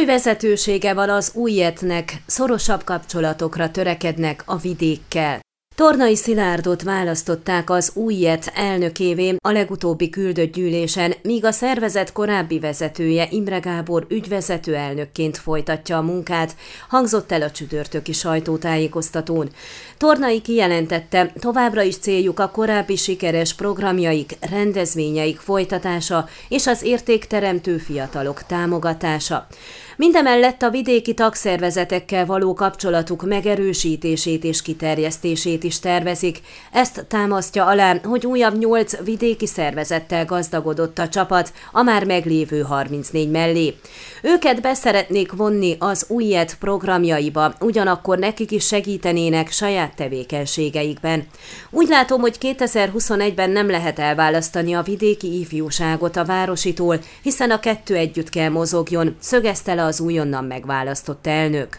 Új vezetősége van az újetnek, szorosabb kapcsolatokra törekednek a vidékkel. Tornai Szilárdot választották az újjet elnökévé a legutóbbi küldött gyűlésen, míg a szervezet korábbi vezetője Imre Gábor ügyvezető elnökként folytatja a munkát, hangzott el a csütörtöki sajtótájékoztatón. Tornai kijelentette, továbbra is céljuk a korábbi sikeres programjaik, rendezvényeik folytatása és az értékteremtő fiatalok támogatása. Mindemellett a vidéki tagszervezetekkel való kapcsolatuk megerősítését és kiterjesztését is tervezik. Ezt támasztja alá, hogy újabb nyolc vidéki szervezettel gazdagodott a csapat a már meglévő 34 mellé. Őket beszeretnék vonni az újjet programjaiba, ugyanakkor nekik is segítenének saját tevékenységeikben. Úgy látom, hogy 2021-ben nem lehet elválasztani a vidéki ifjúságot a várositól, hiszen a kettő együtt kell mozogjon, szögezte le az újonnan megválasztott elnök.